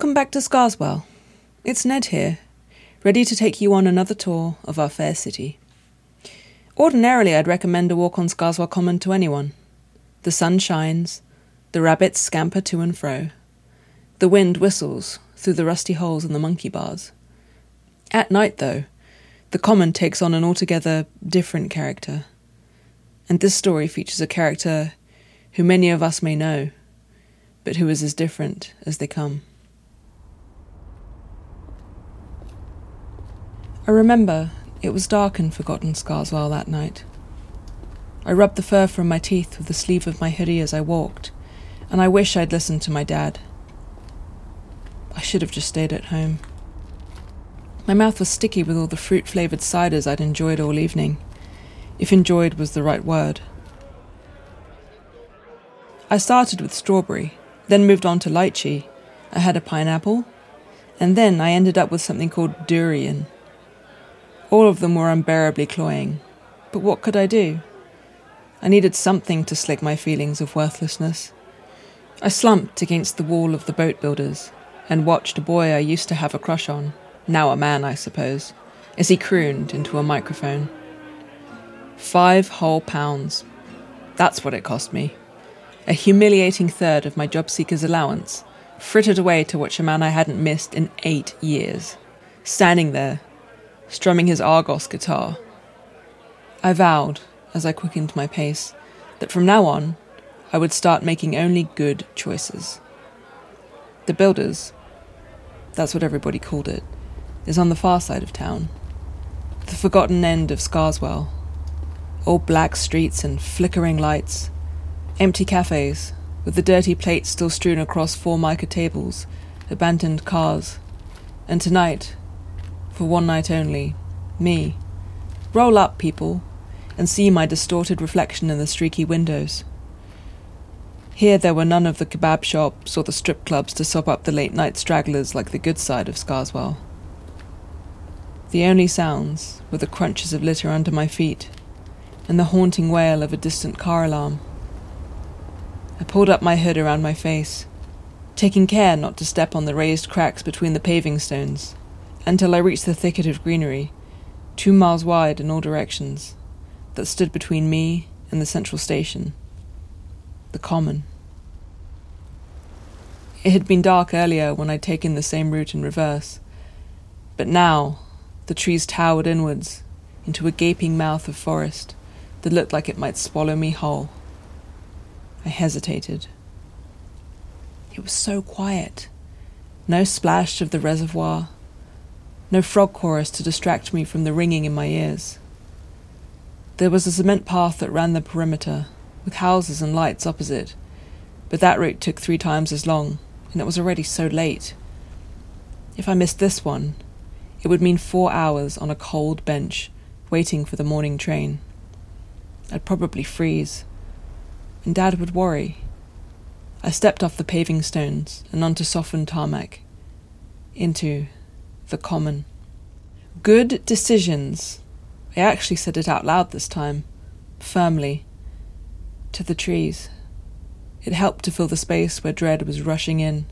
Welcome back to Scarswell. It's Ned here, ready to take you on another tour of our fair city. Ordinarily, I'd recommend a walk on Scarswell Common to anyone. The sun shines, the rabbits scamper to and fro, the wind whistles through the rusty holes in the monkey bars. At night, though, the common takes on an altogether different character. And this story features a character who many of us may know, but who is as different as they come. I remember it was dark in forgotten Scarswell that night. I rubbed the fur from my teeth with the sleeve of my hoodie as I walked, and I wish I'd listened to my dad. I should have just stayed at home. My mouth was sticky with all the fruit flavoured ciders I'd enjoyed all evening, if enjoyed was the right word. I started with strawberry, then moved on to lychee. I had a pineapple, and then I ended up with something called durian. All of them were unbearably cloying. But what could I do? I needed something to slake my feelings of worthlessness. I slumped against the wall of the boat builders and watched a boy I used to have a crush on, now a man, I suppose, as he crooned into a microphone. Five whole pounds. That's what it cost me. A humiliating third of my job seeker's allowance, frittered away to watch a man I hadn't missed in eight years, standing there, strumming his Argos guitar. I vowed, as I quickened my pace, that from now on I would start making only good choices. The Builders, that's what everybody called it, is on the far side of town. The forgotten end of Scarswell. All black streets and flickering lights. Empty cafes, with the dirty plates still strewn across Formica tables, abandoned cars. And tonight, for one night only. Me. Roll up, people, and see my distorted reflection in the streaky windows. Here there were none of the kebab shops or the strip clubs to sop up the late night stragglers like the good side of Scarswell. The only sounds were the crunches of litter under my feet and the haunting wail of a distant car alarm. I pulled up my hood around my face, taking care not to step on the raised cracks between the paving stones until I reached the thicket of greenery, two miles wide in all directions, that stood between me and the central station, the common. It had been dark earlier when I'd taken the same route in reverse, but now the trees towered inwards into a gaping mouth of forest that looked like it might swallow me whole. I hesitated. It was so quiet. No splash of the reservoir, no frog chorus to distract me from the ringing in my ears. There was a cement path that ran the perimeter, with houses and lights opposite, but that route took three times as long, and it was already so late. If I missed this one, it would mean four hours on a cold bench, waiting for the morning train. I'd probably freeze, and Dad would worry. I stepped off the paving stones and onto softened tarmac, into the common. Good decisions. I actually said it out loud this time, firmly, to the trees. It helped to fill the space where dread was rushing in.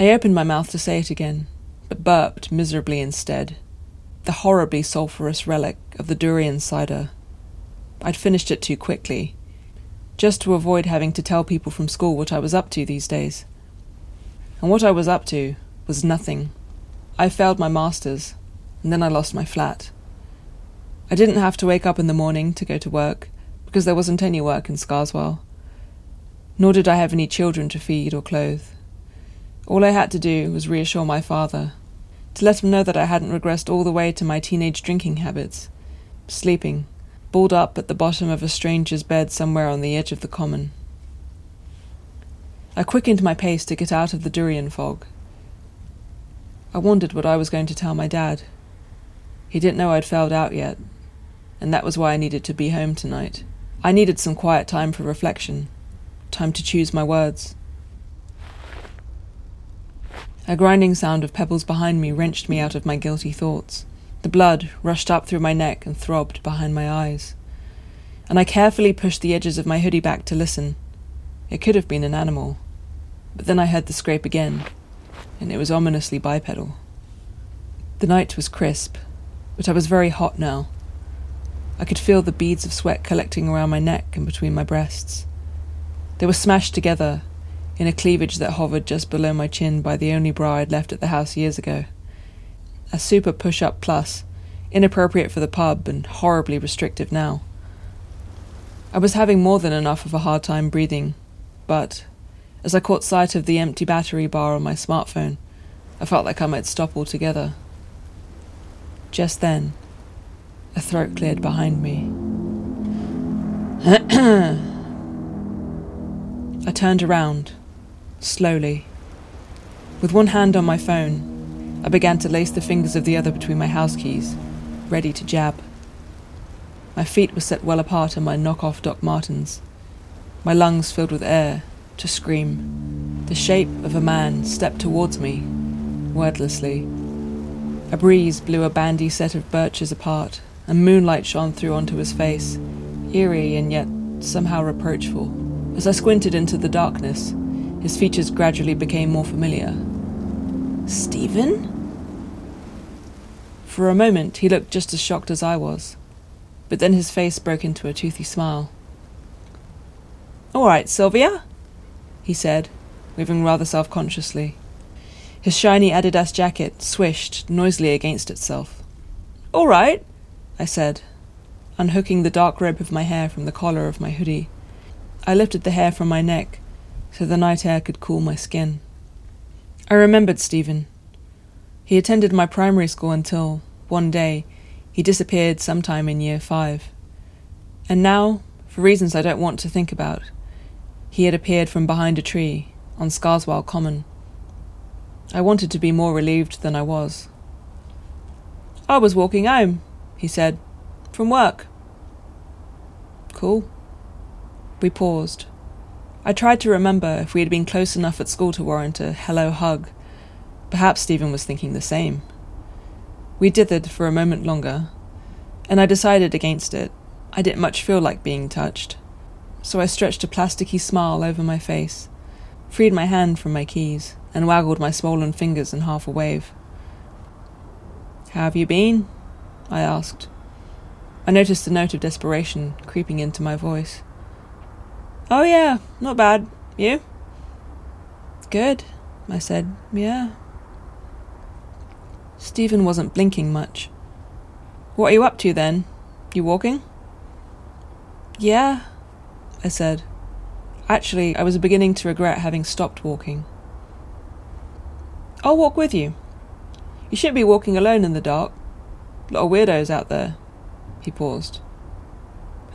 I opened my mouth to say it again, but burped miserably instead. The horribly sulphurous relic of the durian cider. I'd finished it too quickly, just to avoid having to tell people from school what I was up to these days. And what I was up to was nothing. I failed my masters, and then I lost my flat. I didn't have to wake up in the morning to go to work, because there wasn't any work in Scarswell. Nor did I have any children to feed or clothe. All I had to do was reassure my father, to let him know that I hadn't regressed all the way to my teenage drinking habits, sleeping, balled up at the bottom of a stranger's bed somewhere on the edge of the common. I quickened my pace to get out of the durian fog. I wondered what I was going to tell my dad. He didn't know I'd failed out yet, and that was why I needed to be home tonight. I needed some quiet time for reflection, time to choose my words. A grinding sound of pebbles behind me wrenched me out of my guilty thoughts. The blood rushed up through my neck and throbbed behind my eyes. And I carefully pushed the edges of my hoodie back to listen. It could have been an animal. but then I heard the scrape again, and it was ominously bipedal. The night was crisp, but I was very hot now. I could feel the beads of sweat collecting around my neck and between my breasts. They were smashed together in a cleavage that hovered just below my chin by the only bra I'd left at the house years ago. A super push up plus, inappropriate for the pub and horribly restrictive now. I was having more than enough of a hard time breathing, but as I caught sight of the empty battery bar on my smartphone, I felt like I might stop altogether. Just then, a throat cleared behind me. I turned around, slowly. With one hand on my phone, I began to lace the fingers of the other between my house keys, ready to jab. My feet were set well apart on my knock-off Doc Martens, my lungs filled with air, to scream. The shape of a man stepped towards me, wordlessly. A breeze blew a bandy set of birches apart, and moonlight shone through onto his face, eerie and yet somehow reproachful. As I squinted into the darkness, his features gradually became more familiar. Stephen? For a moment, he looked just as shocked as I was but then his face broke into a toothy smile. All right, Sylvia, he said, moving rather self consciously. His shiny Adidas jacket swished noisily against itself. All right, I said, unhooking the dark rope of my hair from the collar of my hoodie. I lifted the hair from my neck so the night air could cool my skin. I remembered Stephen. He attended my primary school until, one day, he disappeared sometime in year five. And now, for reasons I don't want to think about, he had appeared from behind a tree on Scarswell Common. I wanted to be more relieved than I was. I was walking home, he said, from work. Cool. We paused. I tried to remember if we had been close enough at school to warrant a hello hug. Perhaps Stephen was thinking the same. We dithered for a moment longer, and I decided against it. I didn't much feel like being touched. So I stretched a plasticky smile over my face, freed my hand from my keys, and waggled my swollen fingers in half a wave. How have you been? I asked. I noticed a note of desperation creeping into my voice. Oh, yeah, not bad. You? Good, I said. Yeah, Stephen wasn't blinking much. What are you up to then? You walking? Yeah, I said. Actually, I was beginning to regret having stopped walking. I'll walk with you. You shouldn't be walking alone in the dark. A lot of weirdos out there. He paused.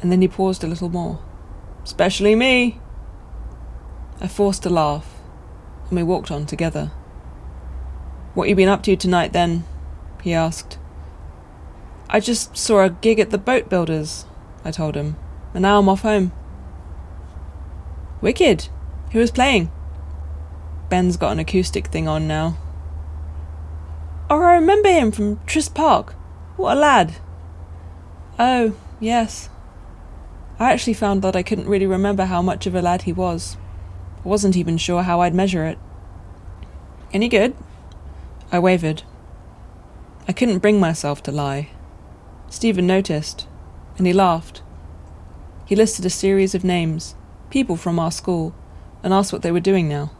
And then he paused a little more. Especially me. I forced a laugh, and we walked on together. What you been up to tonight then? he asked. I just saw a gig at the boat builders, I told him, and now I'm off home. Wicked. Who was playing? Ben's got an acoustic thing on now. Oh, I remember him from Tris Park. What a lad. Oh, yes. I actually found that I couldn't really remember how much of a lad he was. I wasn't even sure how I'd measure it. Any good? I wavered. I couldn't bring myself to lie. Stephen noticed, and he laughed. He listed a series of names, people from our school, and asked what they were doing now.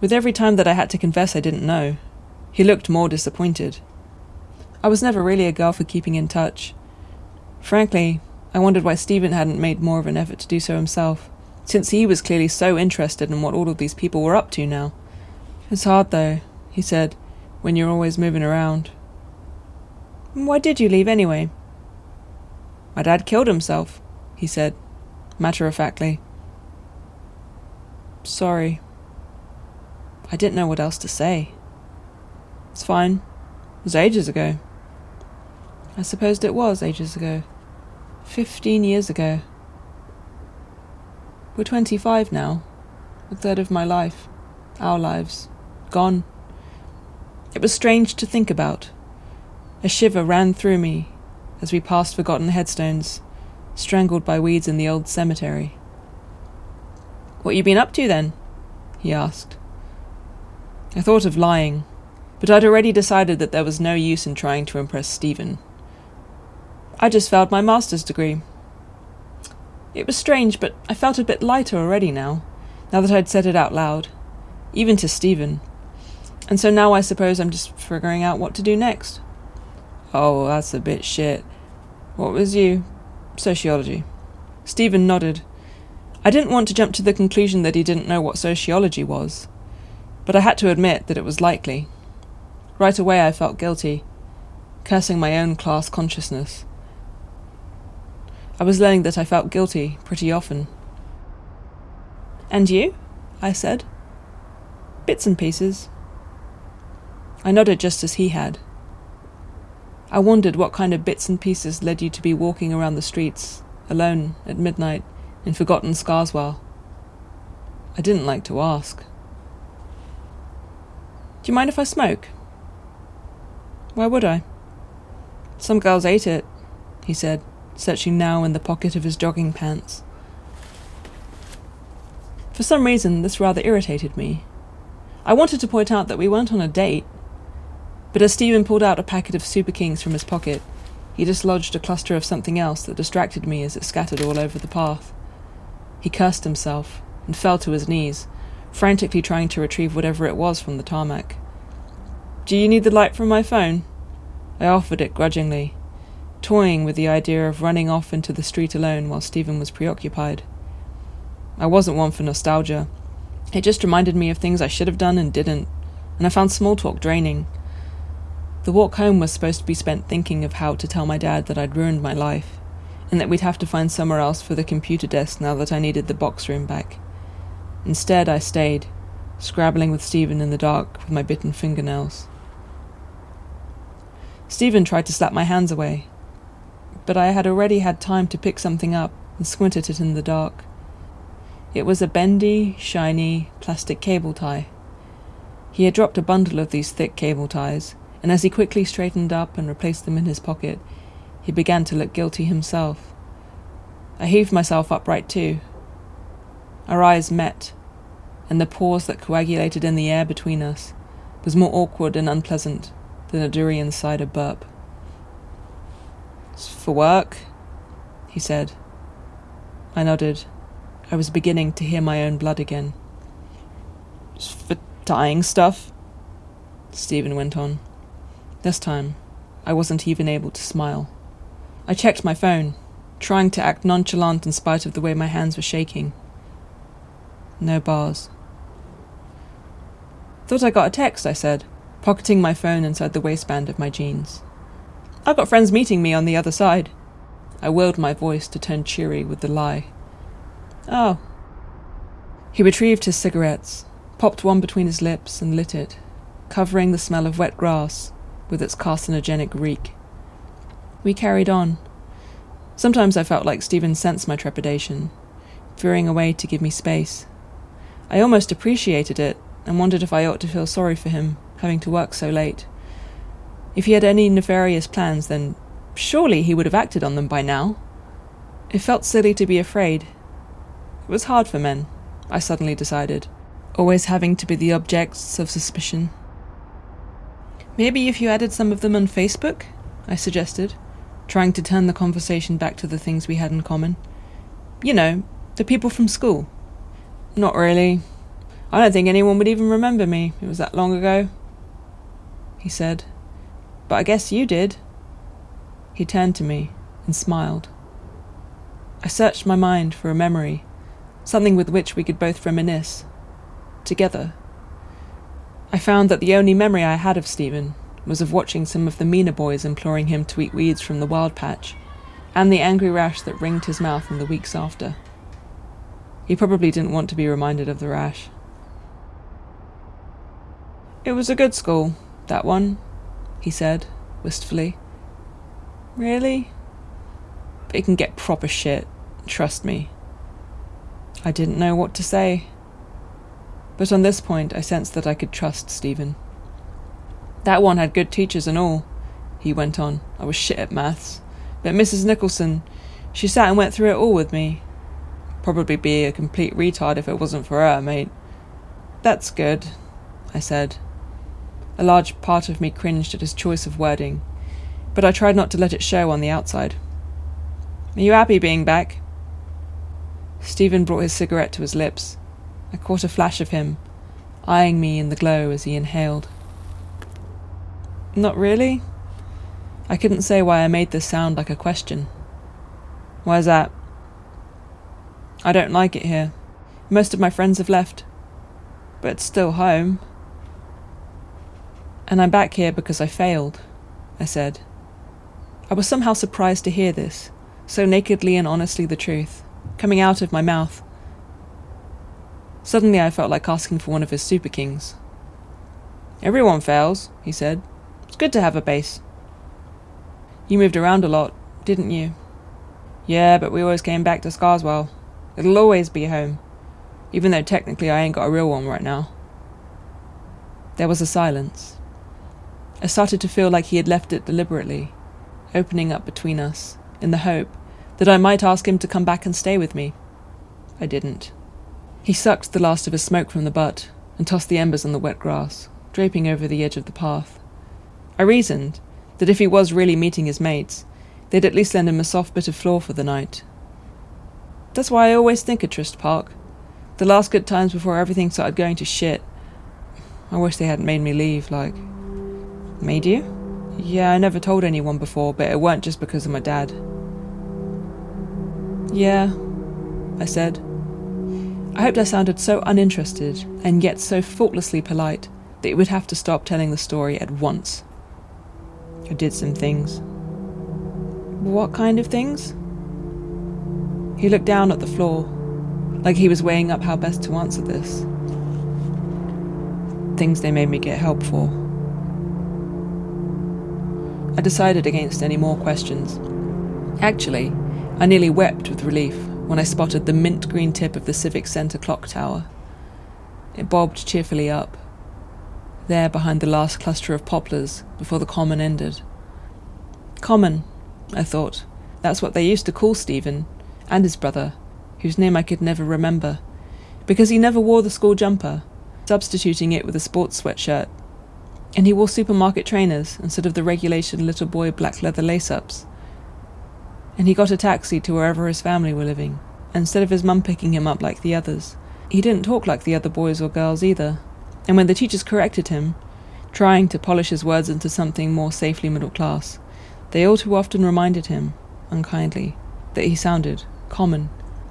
With every time that I had to confess I didn't know, he looked more disappointed. I was never really a girl for keeping in touch. Frankly, I wondered why Stephen hadn't made more of an effort to do so himself, since he was clearly so interested in what all of these people were up to now. It's hard, though, he said, when you're always moving around. Why did you leave anyway? My dad killed himself, he said, matter of factly. Sorry. I didn't know what else to say. It's fine. It was ages ago. I supposed it was ages ago. Fifteen years ago. We're 25 now. A third of my life. Our lives. Gone. It was strange to think about. A shiver ran through me as we passed forgotten headstones, strangled by weeds in the old cemetery. What you been up to then? he asked. I thought of lying, but I'd already decided that there was no use in trying to impress Stephen. I just failed my master's degree. It was strange, but I felt a bit lighter already now, now that I'd said it out loud, even to Stephen. And so now I suppose I'm just figuring out what to do next. Oh, that's a bit shit. What was you? Sociology. Stephen nodded. I didn't want to jump to the conclusion that he didn't know what sociology was, but I had to admit that it was likely. Right away I felt guilty, cursing my own class consciousness. I was learning that I felt guilty pretty often. And you? I said. Bits and pieces. I nodded just as he had. I wondered what kind of bits and pieces led you to be walking around the streets, alone, at midnight, in forgotten Scarswell. I didn't like to ask. Do you mind if I smoke? Why would I? Some girls ate it, he said, searching now in the pocket of his jogging pants. For some reason, this rather irritated me. I wanted to point out that we weren't on a date, but as Stephen pulled out a packet of Super Kings from his pocket, he dislodged a cluster of something else that distracted me as it scattered all over the path. He cursed himself and fell to his knees, frantically trying to retrieve whatever it was from the tarmac. Do you need the light from my phone? I offered it grudgingly, toying with the idea of running off into the street alone while Stephen was preoccupied. I wasn't one for nostalgia. It just reminded me of things I should have done and didn't, and I found small talk draining. The walk home was supposed to be spent thinking of how to tell my dad that I'd ruined my life, and that we'd have to find somewhere else for the computer desk now that I needed the box room back. Instead, I stayed, scrabbling with Stephen in the dark with my bitten fingernails. Stephen tried to slap my hands away, but I had already had time to pick something up and squint at it in the dark. It was a bendy, shiny, plastic cable tie. He had dropped a bundle of these thick cable ties, and as he quickly straightened up and replaced them in his pocket, he began to look guilty himself. I heaved myself upright too. Our eyes met, and the pause that coagulated in the air between us was more awkward and unpleasant than a durian cider burp. It's for work, he said. I nodded. I was beginning to hear my own blood again. It's for tying stuff, Stephen went on. This time, I wasn't even able to smile. I checked my phone, trying to act nonchalant in spite of the way my hands were shaking. No bars. Thought I got a text, I said, pocketing my phone inside the waistband of my jeans. I've got friends meeting me on the other side. I willed my voice to turn cheery with the lie. Oh. He retrieved his cigarettes, popped one between his lips, and lit it, covering the smell of wet grass with its carcinogenic reek. We carried on. Sometimes I felt like Stephen sensed my trepidation, veering away to give me space. I almost appreciated it and wondered if I ought to feel sorry for him, having to work so late. If he had any nefarious plans, then surely he would have acted on them by now. It felt silly to be afraid. It was hard for men, I suddenly decided, always having to be the objects of suspicion. Maybe if you added some of them on Facebook? I suggested, trying to turn the conversation back to the things we had in common. You know, the people from school. Not really. I don't think anyone would even remember me. It was that long ago. He said. But I guess you did. He turned to me and smiled. I searched my mind for a memory, something with which we could both reminisce. Together. I found that the only memory I had of Stephen was of watching some of the meaner boys imploring him to eat weeds from the wild patch, and the angry rash that ringed his mouth in the weeks after. He probably didn't want to be reminded of the rash. It was a good school, that one, he said, wistfully. Really? But it can get proper shit, trust me. I didn't know what to say. But on this point, I sensed that I could trust Stephen. That one had good teachers and all, he went on. I was shit at maths. But Mrs. Nicholson, she sat and went through it all with me. Probably be a complete retard if it wasn't for her, mate. That's good, I said. A large part of me cringed at his choice of wording, but I tried not to let it show on the outside. Are you happy being back? Stephen brought his cigarette to his lips. I caught a flash of him, eyeing me in the glow as he inhaled. Not really. I couldn't say why I made this sound like a question. Why's that? I don't like it here. Most of my friends have left. But it's still home. And I'm back here because I failed, I said. I was somehow surprised to hear this, so nakedly and honestly the truth, coming out of my mouth. Suddenly I felt like asking for one of his super kings. Everyone fails, he said. It's good to have a base. You moved around a lot, didn't you? Yeah, but we always came back to Scarswell. It'll always be home, even though technically I ain't got a real one right now. There was a silence. I started to feel like he had left it deliberately, opening up between us, in the hope that I might ask him to come back and stay with me. I didn't. He sucked the last of his smoke from the butt and tossed the embers on the wet grass, draping over the edge of the path. I reasoned that if he was really meeting his mates, they'd at least lend him a soft bit of floor for the night. That's why I always think of Tryst Park. The last good times before everything started going to shit. I wish they hadn't made me leave, like. Made you? Yeah, I never told anyone before, but it weren't just because of my dad. Yeah, I said. I hoped I sounded so uninterested and yet so faultlessly polite that he would have to stop telling the story at once. I did some things. What kind of things? He looked down at the floor, like he was weighing up how best to answer this. Things they made me get help for. I decided against any more questions. Actually, I nearly wept with relief when I spotted the mint green tip of the Civic Centre clock tower. It bobbed cheerfully up, there behind the last cluster of poplars before the common ended. Common, I thought. That's what they used to call Stephen, and his brother, whose name I could never remember, because he never wore the school jumper, substituting it with a sports sweatshirt. And he wore supermarket trainers instead of the regulation little boy black leather lace ups. And he got a taxi to wherever his family were living, instead of his mum picking him up like the others. He didn't talk like the other boys or girls either, and when the teachers corrected him, trying to polish his words into something more safely middle class, they all too often reminded him, unkindly, that he sounded common.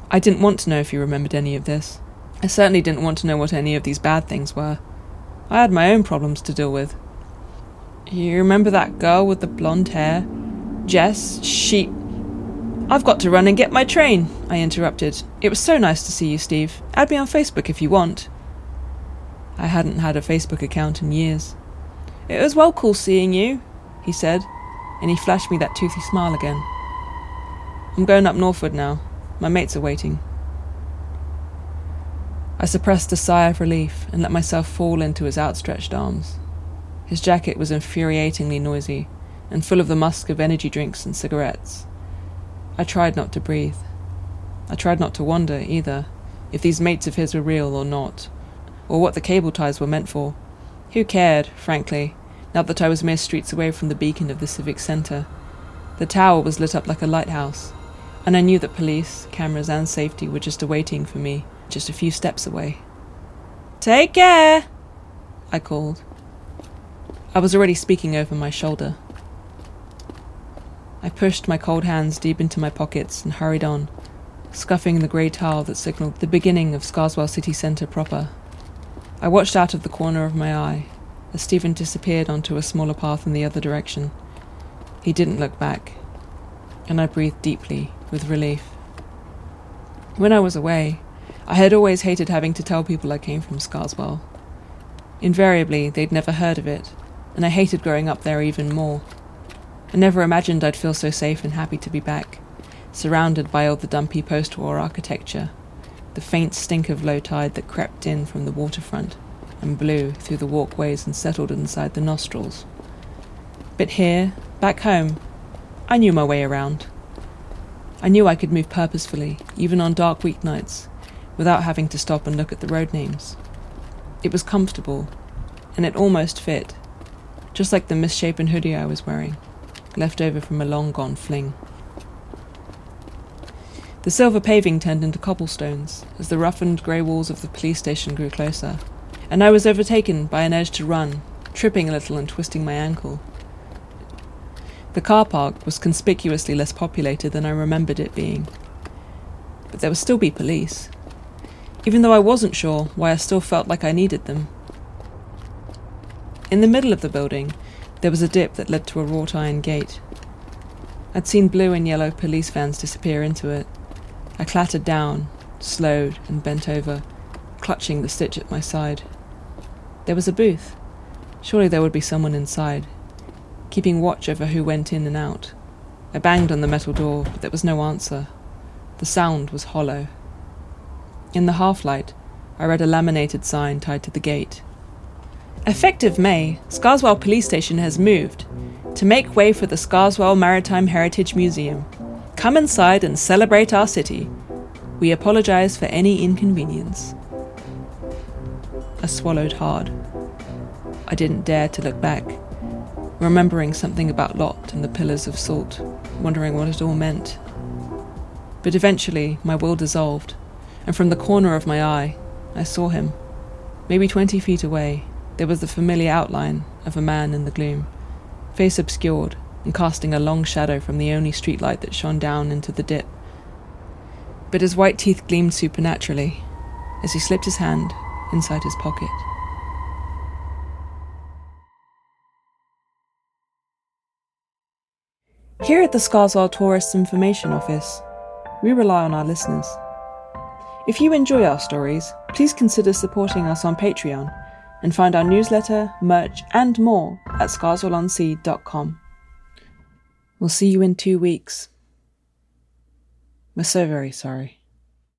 I didn't want to know if he remembered any of this. I certainly didn't want to know what any of these bad things were. I had my own problems to deal with. You remember that girl with the blonde hair? Jess? She. I've got to run and get my train, I interrupted. It was so nice to see you, Steve. Add me on Facebook if you want. I hadn't had a Facebook account in years. It was well cool seeing you, he said, and he flashed me that toothy smile again. I'm going up northward now. My mates are waiting. I suppressed a sigh of relief and let myself fall into his outstretched arms. His jacket was infuriatingly noisy and full of the musk of energy drinks and cigarettes. I tried not to breathe. I tried not to wonder, either, if these mates of his were real or not or what the cable ties were meant for. Who cared, frankly, now that I was mere streets away from the beacon of the civic centre? The tower was lit up like a lighthouse, and I knew that police, cameras, and safety were just awaiting for me, just a few steps away. Take care! I called. I was already speaking over my shoulder. I pushed my cold hands deep into my pockets and hurried on, scuffing the grey tile that signalled the beginning of Scarswell city centre proper. I watched out of the corner of my eye as Stephen disappeared onto a smaller path in the other direction. He didn't look back, and I breathed deeply with relief. When I was away, I had always hated having to tell people I came from Scarswell. Invariably, they'd never heard of it, and I hated growing up there even more. I never imagined I'd feel so safe and happy to be back, surrounded by all the dumpy post war architecture the faint stink of low tide that crept in from the waterfront and blew through the walkways and settled inside the nostrils. But here, back home, I knew my way around. I knew I could move purposefully, even on dark weeknights, without having to stop and look at the road names. It was comfortable, and it almost fit, just like the misshapen hoodie I was wearing, left over from a long gone fling. The silver paving turned into cobblestones as the roughened grey walls of the police station grew closer, and I was overtaken by an urge to run, tripping a little and twisting my ankle. The car park was conspicuously less populated than I remembered it being. But there would still be police, even though I wasn't sure why I still felt like I needed them. In the middle of the building, there was a dip that led to a wrought iron gate. I'd seen blue and yellow police vans disappear into it. I clattered down, slowed, and bent over, clutching the stitch at my side. There was a booth. Surely there would be someone inside keeping watch over who went in and out. I banged on the metal door, but there was no answer. The sound was hollow. In the half light, I read a laminated sign tied to the gate. Effective May, Scarswell Police Station has moved to make way for the Scarswell Maritime Heritage Museum. Come inside and celebrate our city. We apologize for any inconvenience. I swallowed hard. I didn't dare to look back remembering something about Lot and the pillars of salt, wondering what it all meant. But eventually, my will dissolved, and from the corner of my eye, I saw him. Maybe twenty feet away, there was the familiar outline of a man in the gloom, face obscured and casting a long shadow from the only streetlight that shone down into the dip. But his white teeth gleamed supernaturally as he slipped his hand inside his pocket. Here at the Scarswell Tourists Information Office, we rely on our listeners. If you enjoy our stories, please consider supporting us on Patreon and find our newsletter, merch, and more at scarswellonsea.com. We'll see you in two weeks. We're so very sorry.